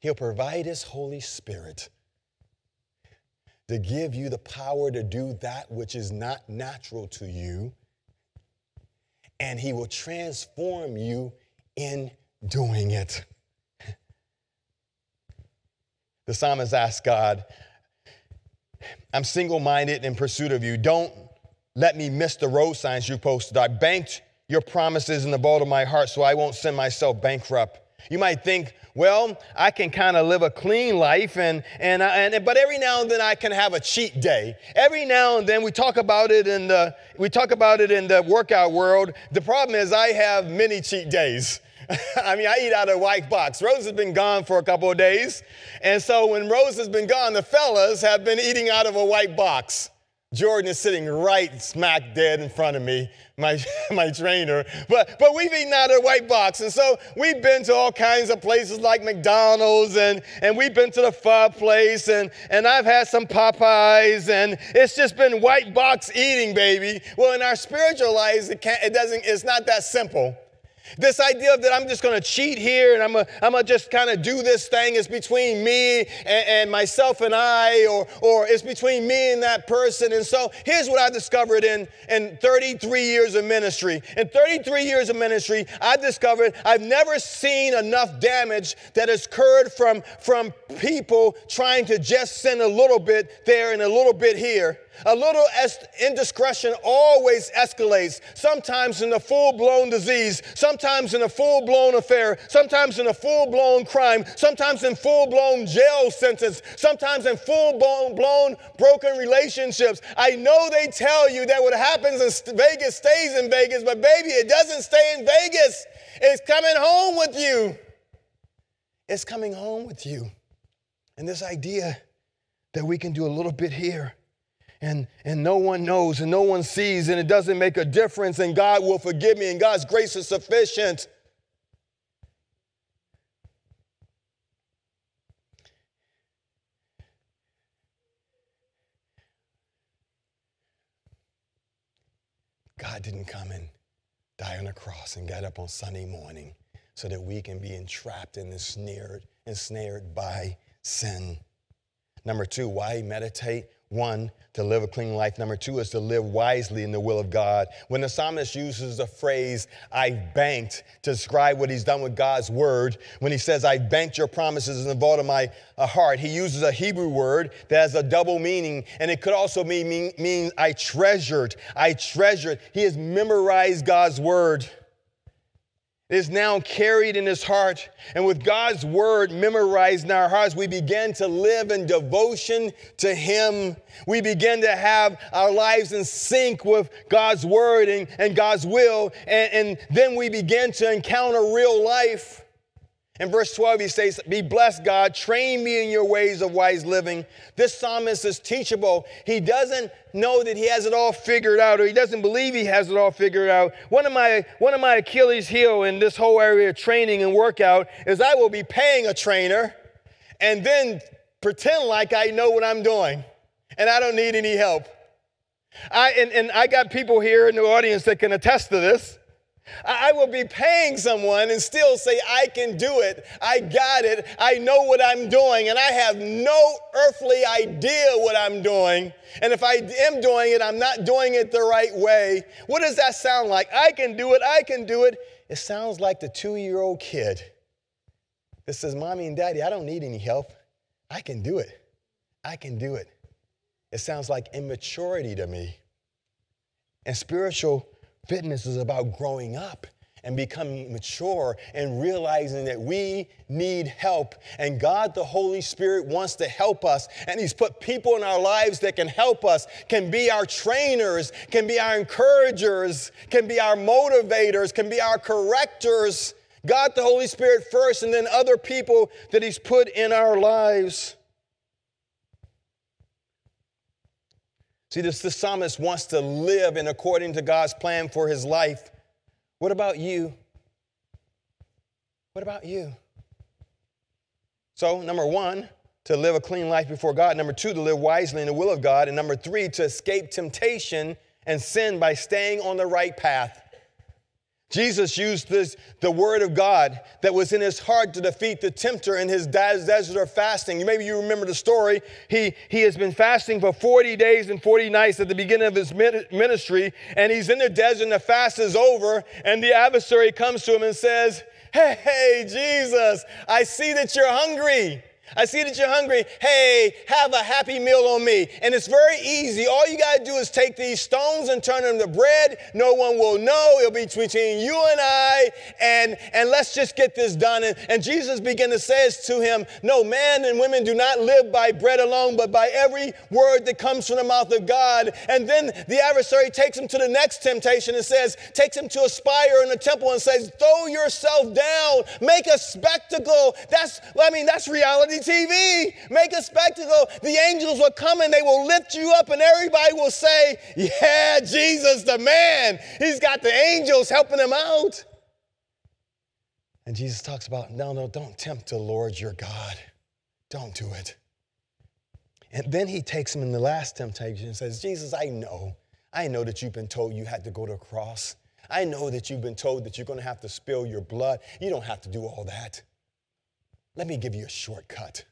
He'll provide His Holy Spirit to give you the power to do that which is not natural to you, and He will transform you in doing it. The psalmist asked God, I'm single minded in pursuit of you. Don't let me miss the road signs you posted. I banked your promises in the vault of my heart so I won't send myself bankrupt. You might think, well, I can kind of live a clean life, and, and, and, but every now and then I can have a cheat day. Every now and then we talk about it in the, we talk about it in the workout world. The problem is I have many cheat days. I mean, I eat out of a white box. Rose has been gone for a couple of days. And so when Rose has been gone, the fellas have been eating out of a white box. Jordan is sitting right smack dead in front of me, my, my trainer. But, but we've eaten out of white box. And so we've been to all kinds of places like McDonald's and, and we've been to the pho place and, and I've had some Popeyes and it's just been white box eating, baby. Well, in our spiritual lives, it, can't, it doesn't, it's not that simple. This idea that I'm just going to cheat here and I'm going I'm to just kind of do this thing is between me and, and, myself and I, or, or it's between me and that person. And so here's what I discovered in, in 33 years of ministry. In 33 years of ministry, I discovered I've never seen enough damage that has occurred from, from people trying to just send a little bit there and a little bit here a little indiscretion always escalates, sometimes in a full blown disease, sometimes in a full blown affair, sometimes in a full blown crime, sometimes in full blown jail sentence, sometimes in full blown broken relationships. I know they tell you that what happens in Vegas stays in Vegas, but baby, it doesn't stay in Vegas. It's coming home with you. It's coming home with you. And this idea that we can do a little bit here and, and no one knows and no one sees and it doesn't make a difference and God will forgive me and God's grace is sufficient. God didn't come and die on a cross and get up on Sunday morning so that we can be entrapped and ensnared, ensnared by sin. Number two, why meditate? One, to live a clean life. Number two is to live wisely in the will of God. When the psalmist uses the phrase, I banked, to describe what he's done with God's word, when he says, I banked your promises in the vault of my uh, heart, he uses a Hebrew word that has a double meaning, and it could also mean, mean, mean I treasured. I treasured. He has memorized God's word is now carried in his heart. And with God's word memorized in our hearts, we begin to live in devotion to him. We begin to have our lives in sync with God's word and, and God's will. And, and then we begin to encounter real life. In verse 12, he says, Be blessed, God, train me in your ways of wise living. This psalmist is teachable. He doesn't know that he has it all figured out, or he doesn't believe he has it all figured out. One of my, one of my Achilles' heel in this whole area of training and workout is I will be paying a trainer and then pretend like I know what I'm doing and I don't need any help. I, and, and I got people here in the audience that can attest to this. I will be paying someone and still say, I can do it. I got it. I know what I'm doing. And I have no earthly idea what I'm doing. And if I am doing it, I'm not doing it the right way. What does that sound like? I can do it. I can do it. It sounds like the two year old kid that says, Mommy and Daddy, I don't need any help. I can do it. I can do it. It sounds like immaturity to me. And spiritual Fitness is about growing up and becoming mature and realizing that we need help. And God, the Holy Spirit, wants to help us. And He's put people in our lives that can help us, can be our trainers, can be our encouragers, can be our motivators, can be our correctors. God, the Holy Spirit first, and then other people that He's put in our lives. See, this, the psalmist wants to live in according to God's plan for his life. What about you? What about you? So, number one, to live a clean life before God. Number two, to live wisely in the will of God. And number three, to escape temptation and sin by staying on the right path. Jesus used this, the word of God that was in his heart to defeat the tempter in his desert of fasting. Maybe you remember the story. He, he has been fasting for 40 days and 40 nights at the beginning of his ministry, and he's in the desert, and the fast is over, and the adversary comes to him and says, Hey, hey Jesus, I see that you're hungry. I see that you're hungry. Hey, have a happy meal on me. And it's very easy. All you got to do is take these stones and turn them to bread. No one will know. It'll be between you and I. And, and let's just get this done. And, and Jesus began to say to him, No, man and women do not live by bread alone, but by every word that comes from the mouth of God. And then the adversary takes him to the next temptation and says, takes him to a spire in the temple and says, Throw yourself down, make a spectacle. That's, I mean, that's reality TV. Make a spectacle. The angels will come and they will lift you up, and everybody will say, Yeah, Jesus, the man. He's got the angels helping him out. And Jesus talks about, No, no, don't tempt the Lord your God. Don't do it. And then he takes him in the last temptation and says, Jesus, I know. I know that you've been told you had to go to a cross. I know that you've been told that you're going to have to spill your blood. You don't have to do all that. Let me give you a shortcut.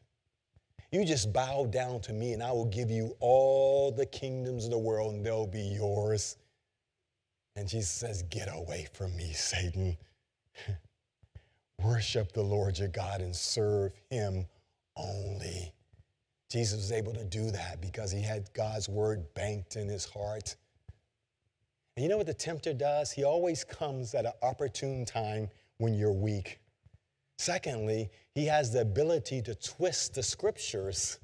You just bow down to me, and I will give you all the kingdoms of the world, and they'll be yours. And Jesus says, Get away from me, Satan. Worship the Lord your God and serve him only. Jesus was able to do that because he had God's word banked in his heart. And you know what the tempter does? He always comes at an opportune time when you're weak. Secondly, he has the ability to twist the scriptures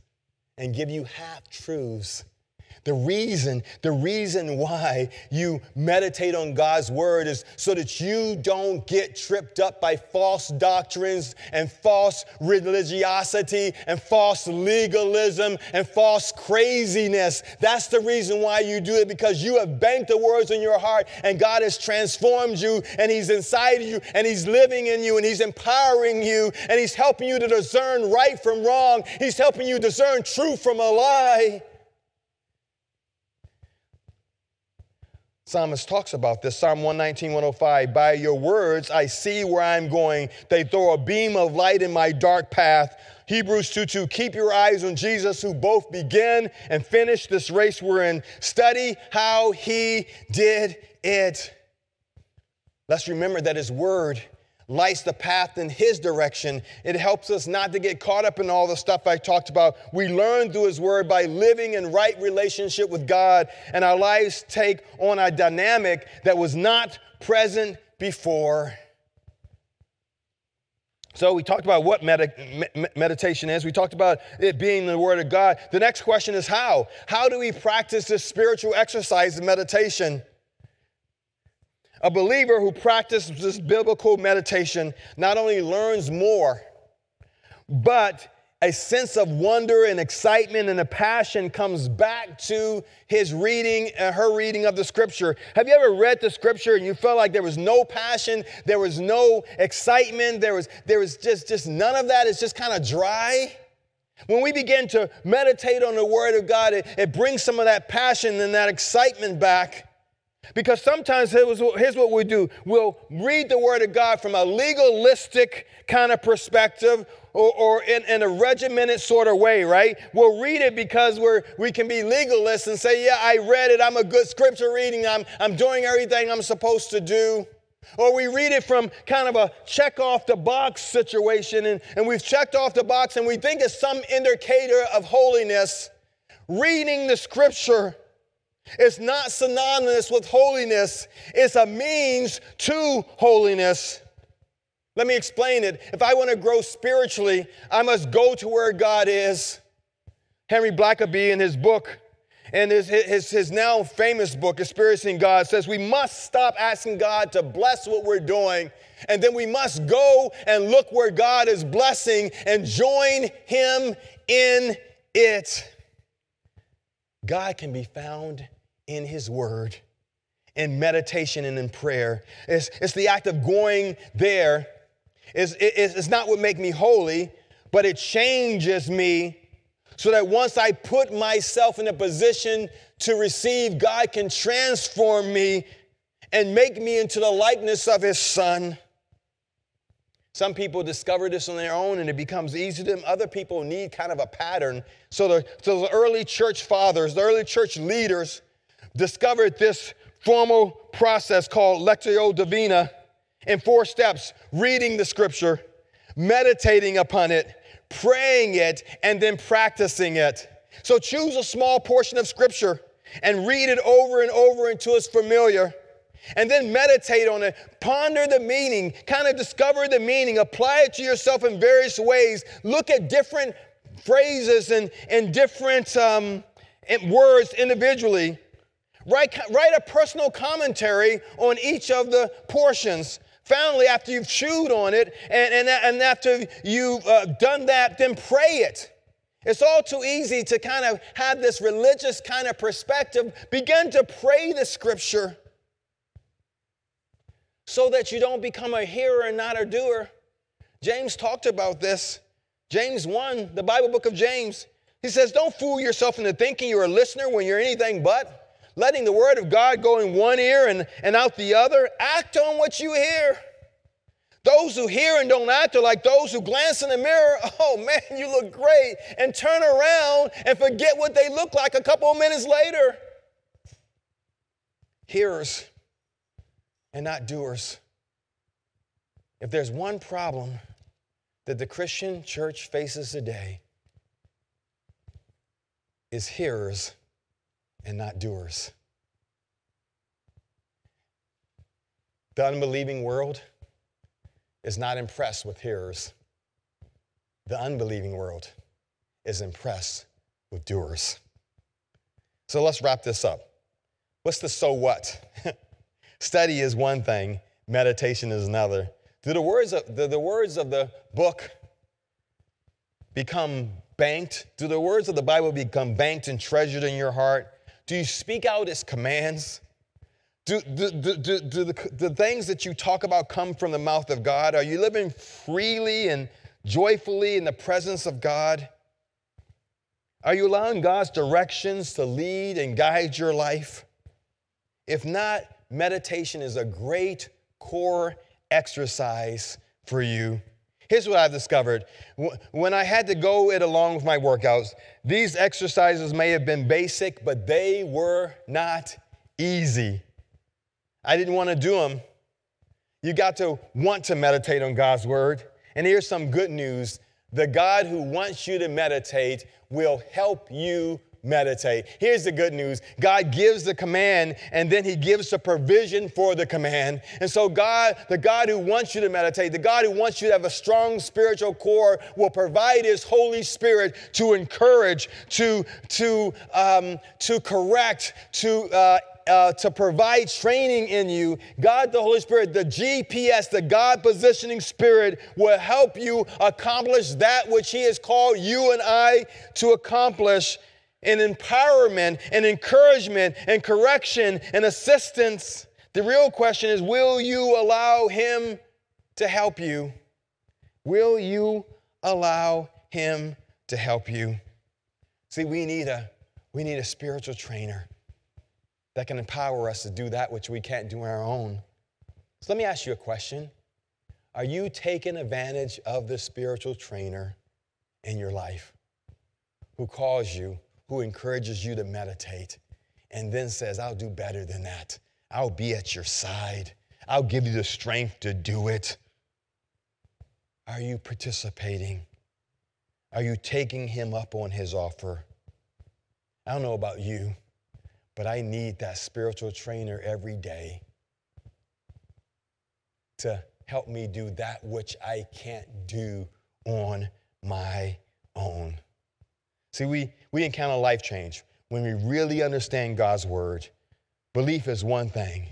and give you half truths the reason, the reason why you meditate on God's word is so that you don't get tripped up by false doctrines and false religiosity and false legalism and false craziness. That's the reason why you do it because you have banked the words in your heart and God has transformed you and He's inside you and He's living in you and He's empowering you and He's helping you to discern right from wrong. He's helping you discern truth from a lie. Psalmist talks about this. Psalm 119, 105. By your words, I see where I'm going. They throw a beam of light in my dark path. Hebrews 2 2. Keep your eyes on Jesus, who both began and finished this race we're in. Study how he did it. Let's remember that his word lights the path in his direction. It helps us not to get caught up in all the stuff I talked about. We learn through his word by living in right relationship with God, and our lives take on a dynamic that was not present before. So we talked about what med- meditation is. We talked about it being the Word of God. The next question is how? How do we practice this spiritual exercise of meditation? A believer who practices this biblical meditation not only learns more, but a sense of wonder and excitement and a passion comes back to his reading and her reading of the scripture. Have you ever read the scripture and you felt like there was no passion, there was no excitement, there was there was just just none of that. It's just kind of dry. When we begin to meditate on the word of God, it, it brings some of that passion and that excitement back. Because sometimes here's what we do we'll read the Word of God from a legalistic kind of perspective or, or in, in, a regimented sort of way, right? We'll read it because we're, we can be legalists and say, Yeah, I read it. I'm a good scripture reading. I'm, I'm doing everything I'm supposed to do. Or we read it from kind of a check off the box situation, and, and we've checked off the box and we think it's some indicator of holiness. Reading the scripture it's not synonymous with holiness, it's a means to holiness. Let me explain it. If I want to grow spiritually, I must go to where God is. Henry Blackaby, in his book, and his, his, his now famous book, Experiencing God, says we must stop asking God to bless what we're doing, and then we must go and look where God is blessing and join Him in it. God can be found in His Word, in meditation and in prayer. It's, it's the act of going there. It's, it's, not what make me holy, but it changes me so that once I put myself in a position to receive, God can transform me and make me into the likeness of His Son. Some people discover this on their own and it becomes easy to them. Other people need kind of a pattern. So the, so the early church fathers, the early church leaders, discovered this formal process called Lectio Divina in four steps reading the scripture, meditating upon it, praying it, and then practicing it. So choose a small portion of scripture and read it over and over until it's familiar. And then meditate on it, ponder the meaning, kind of discover the meaning, apply it to yourself in various ways. Look at different phrases and, and different um, words individually Write, write a personal commentary on each of the portions. Finally, after you've chewed on it and, and, and after you've uh, done that, then pray it. It's all too easy to kind of have this religious kind of perspective. Begin to pray the scripture so that you don't become a hearer and not a doer. James talked about this. James 1, the Bible book of James, he says, Don't fool yourself into thinking you're a listener when you're anything but letting the word of God go in one ear and, and out the other. Act on what you hear. Those who hear and don't act are like those who glance in the mirror, oh man, you look great, and turn around and forget what they look like a couple of minutes later. Hearers and not doers. If there's one problem that the Christian church faces today, is hearers and not doers. The unbelieving world is not impressed with hearers. The unbelieving world is impressed with doers. So let's wrap this up. What's the so what? Study is one thing, meditation is another. Do the words of the, words of the book become banked? Do the words of the Bible become banked and treasured in your heart? Do you speak out its commands? Do, do, do, do, do the, the things that you talk about come from the mouth of God? Are you living freely and joyfully in the presence of God? Are you allowing God's directions to lead and guide your life? If not, meditation is a great core exercise for you. Here's what I've discovered. When I had to go it along with my workouts, these exercises may have been basic, but they were not easy. I didn't want to do them. You got to want to meditate on God's word. And here's some good news the God who wants you to meditate will help you meditate. Here's the good news God gives the command and then He gives the provision for the command. And so, God, the God who wants you to meditate, the God who wants you to have a strong spiritual core, will provide His Holy Spirit to encourage, to, to, um, to correct, to uh, uh, to provide training in you, God the Holy Spirit, the GPS, the God positioning spirit, will help you accomplish that which He has called you and I to accomplish in empowerment and encouragement and correction and assistance. The real question is will you allow Him to help you? Will you allow Him to help you? See, we need a, we need a spiritual trainer that can empower us to do that which we can't do on our own. So let me ask you a question. Are you taking advantage of the spiritual trainer in your life who calls you, who encourages you to meditate, and then says, I'll do better than that? I'll be at your side. I'll give you the strength to do it. Are you participating? Are you taking him up on his offer? I don't know about you but I need that spiritual trainer every day to help me do that which I can't do on my own. See, we, we encounter life change when we really understand God's word. Belief is one thing,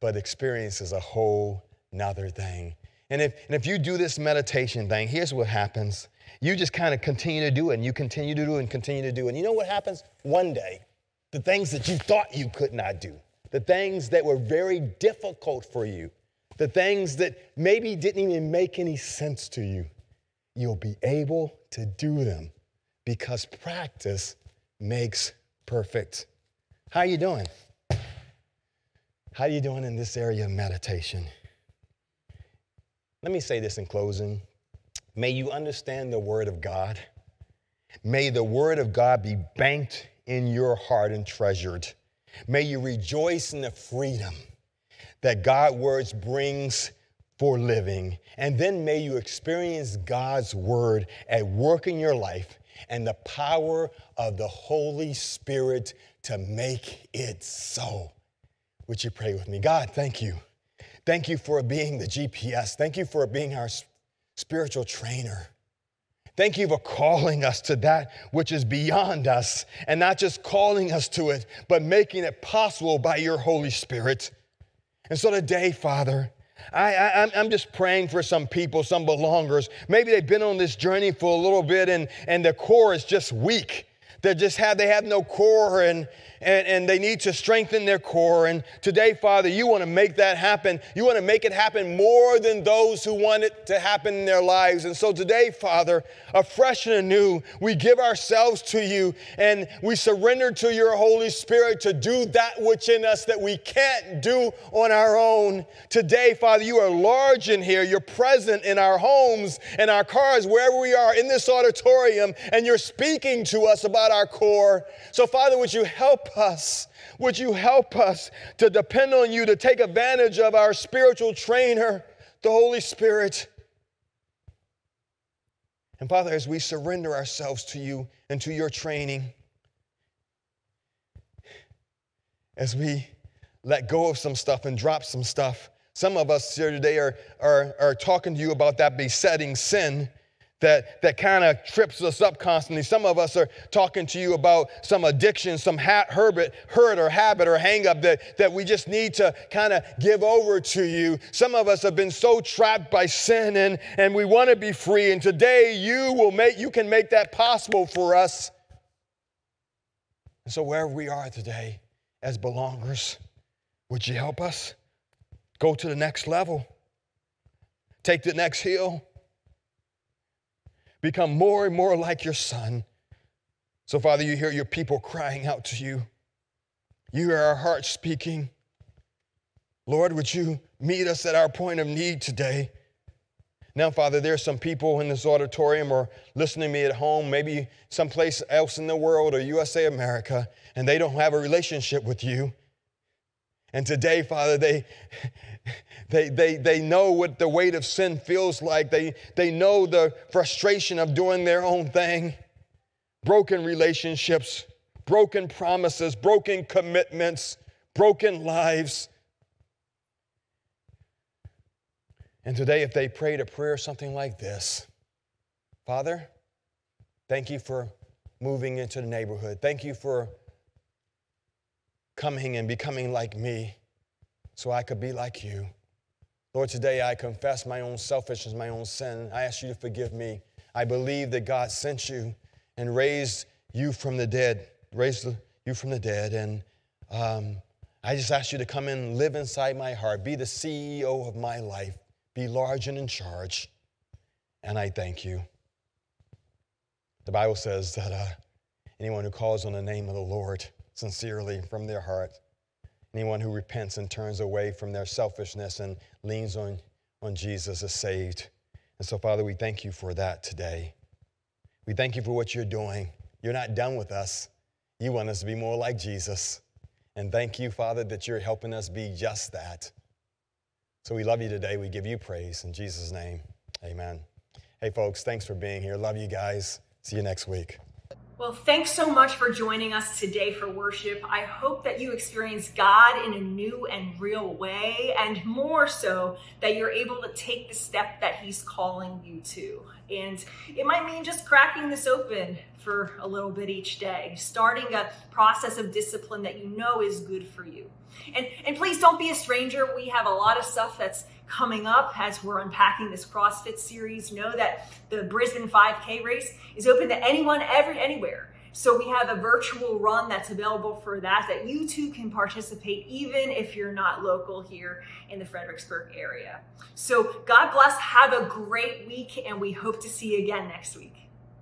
but experience is a whole nother thing. And if, and if you do this meditation thing, here's what happens. You just kind of continue to do it, and you continue to do it, and continue to do it. And you know what happens? One day, the things that you thought you could not do, the things that were very difficult for you, the things that maybe didn't even make any sense to you, you'll be able to do them because practice makes perfect. How are you doing? How are you doing in this area of meditation? Let me say this in closing. May you understand the word of God. May the word of God be banked in your heart and treasured. May you rejoice in the freedom that God's words brings for living. And then may you experience God's word at work in your life and the power of the Holy Spirit to make it so. Would you pray with me? God, thank you. Thank you for being the GPS. Thank you for being our spiritual trainer. Thank you for calling us to that which is beyond us and not just calling us to it, but making it possible by your Holy Spirit. And so today, Father, I, I'm just praying for some people, some belongers. Maybe they've been on this journey for a little bit and, and their core is just weak. They just have, they have no core and, and, and they need to strengthen their core. And today, Father, you want to make that happen. You want to make it happen more than those who want it to happen in their lives. And so today, Father, afresh and anew, we give ourselves to you and we surrender to your Holy Spirit to do that which in us that we can't do on our own. Today, Father, you are large in here. You're present in our homes, in our cars, wherever we are in this auditorium, and you're speaking to us about our core. So, Father, would you help us? Would you help us to depend on you to take advantage of our spiritual trainer, the Holy Spirit? And Father, as we surrender ourselves to you and to your training, as we let go of some stuff and drop some stuff, some of us here today are, are, are talking to you about that besetting sin that, that kind of trips us up constantly. Some of us are talking to you about some addiction, some ha- herbit, hurt or habit or hang up that, that we just need to kind of give over to you. Some of us have been so trapped by sin and, and we want to be free. And today you will make, you can make that possible for us. And so wherever we are today as belongers, would you help us go to the next level? Take the next hill become more and more like your son. So, Father, you hear your people crying out to you. You hear our hearts speaking. Lord, would you meet us at our point of need today? Now, Father, there's some people in this auditorium or listening to me at home, maybe someplace else in the world or USA America, and they don't have a relationship with you. And today, Father, they, they, they, they know what the weight of sin feels like. They, they know the frustration of doing their own thing. Broken relationships, broken promises, broken commitments, broken lives. And today, if they prayed a prayer something like this Father, thank you for moving into the neighborhood. Thank you for coming and becoming like me so I could be like you. Lord, today I confess my own selfishness, my own sin. I ask you to forgive me. I believe that God sent you and raised you from the dead, raised you from the dead. And um, I just ask you to come and live inside my heart, be the CEO of my life, be large and in charge. And I thank you. The Bible says that uh, anyone who calls on the name of the Lord sincerely from their heart, anyone who repents and turns away from their selfishness and leans on, on Jesus is saved. And so, Father, we thank you for that today. We thank you for what you're doing. You're not done with us. You want us to be more like Jesus. And thank you, Father, that you're helping us be just that. So we love you today. We give you praise in Jesus' name. Amen. Hey, folks, thanks for being here. Love you guys. See you next week. Well, thanks so much for joining us today for worship. I hope that you experience God in a new and real way, and more so, that you're able to take the step that He's calling you to. And it might mean just cracking this open for a little bit each day, starting a process of discipline that you know is good for you. And, and please don't be a stranger. We have a lot of stuff that's coming up as we're unpacking this CrossFit series. Know that the Brisben 5K race is open to anyone, every anywhere. So we have a virtual run that's available for that, that you too can participate even if you're not local here in the Fredericksburg area. So God bless, have a great week, and we hope to see you again next week.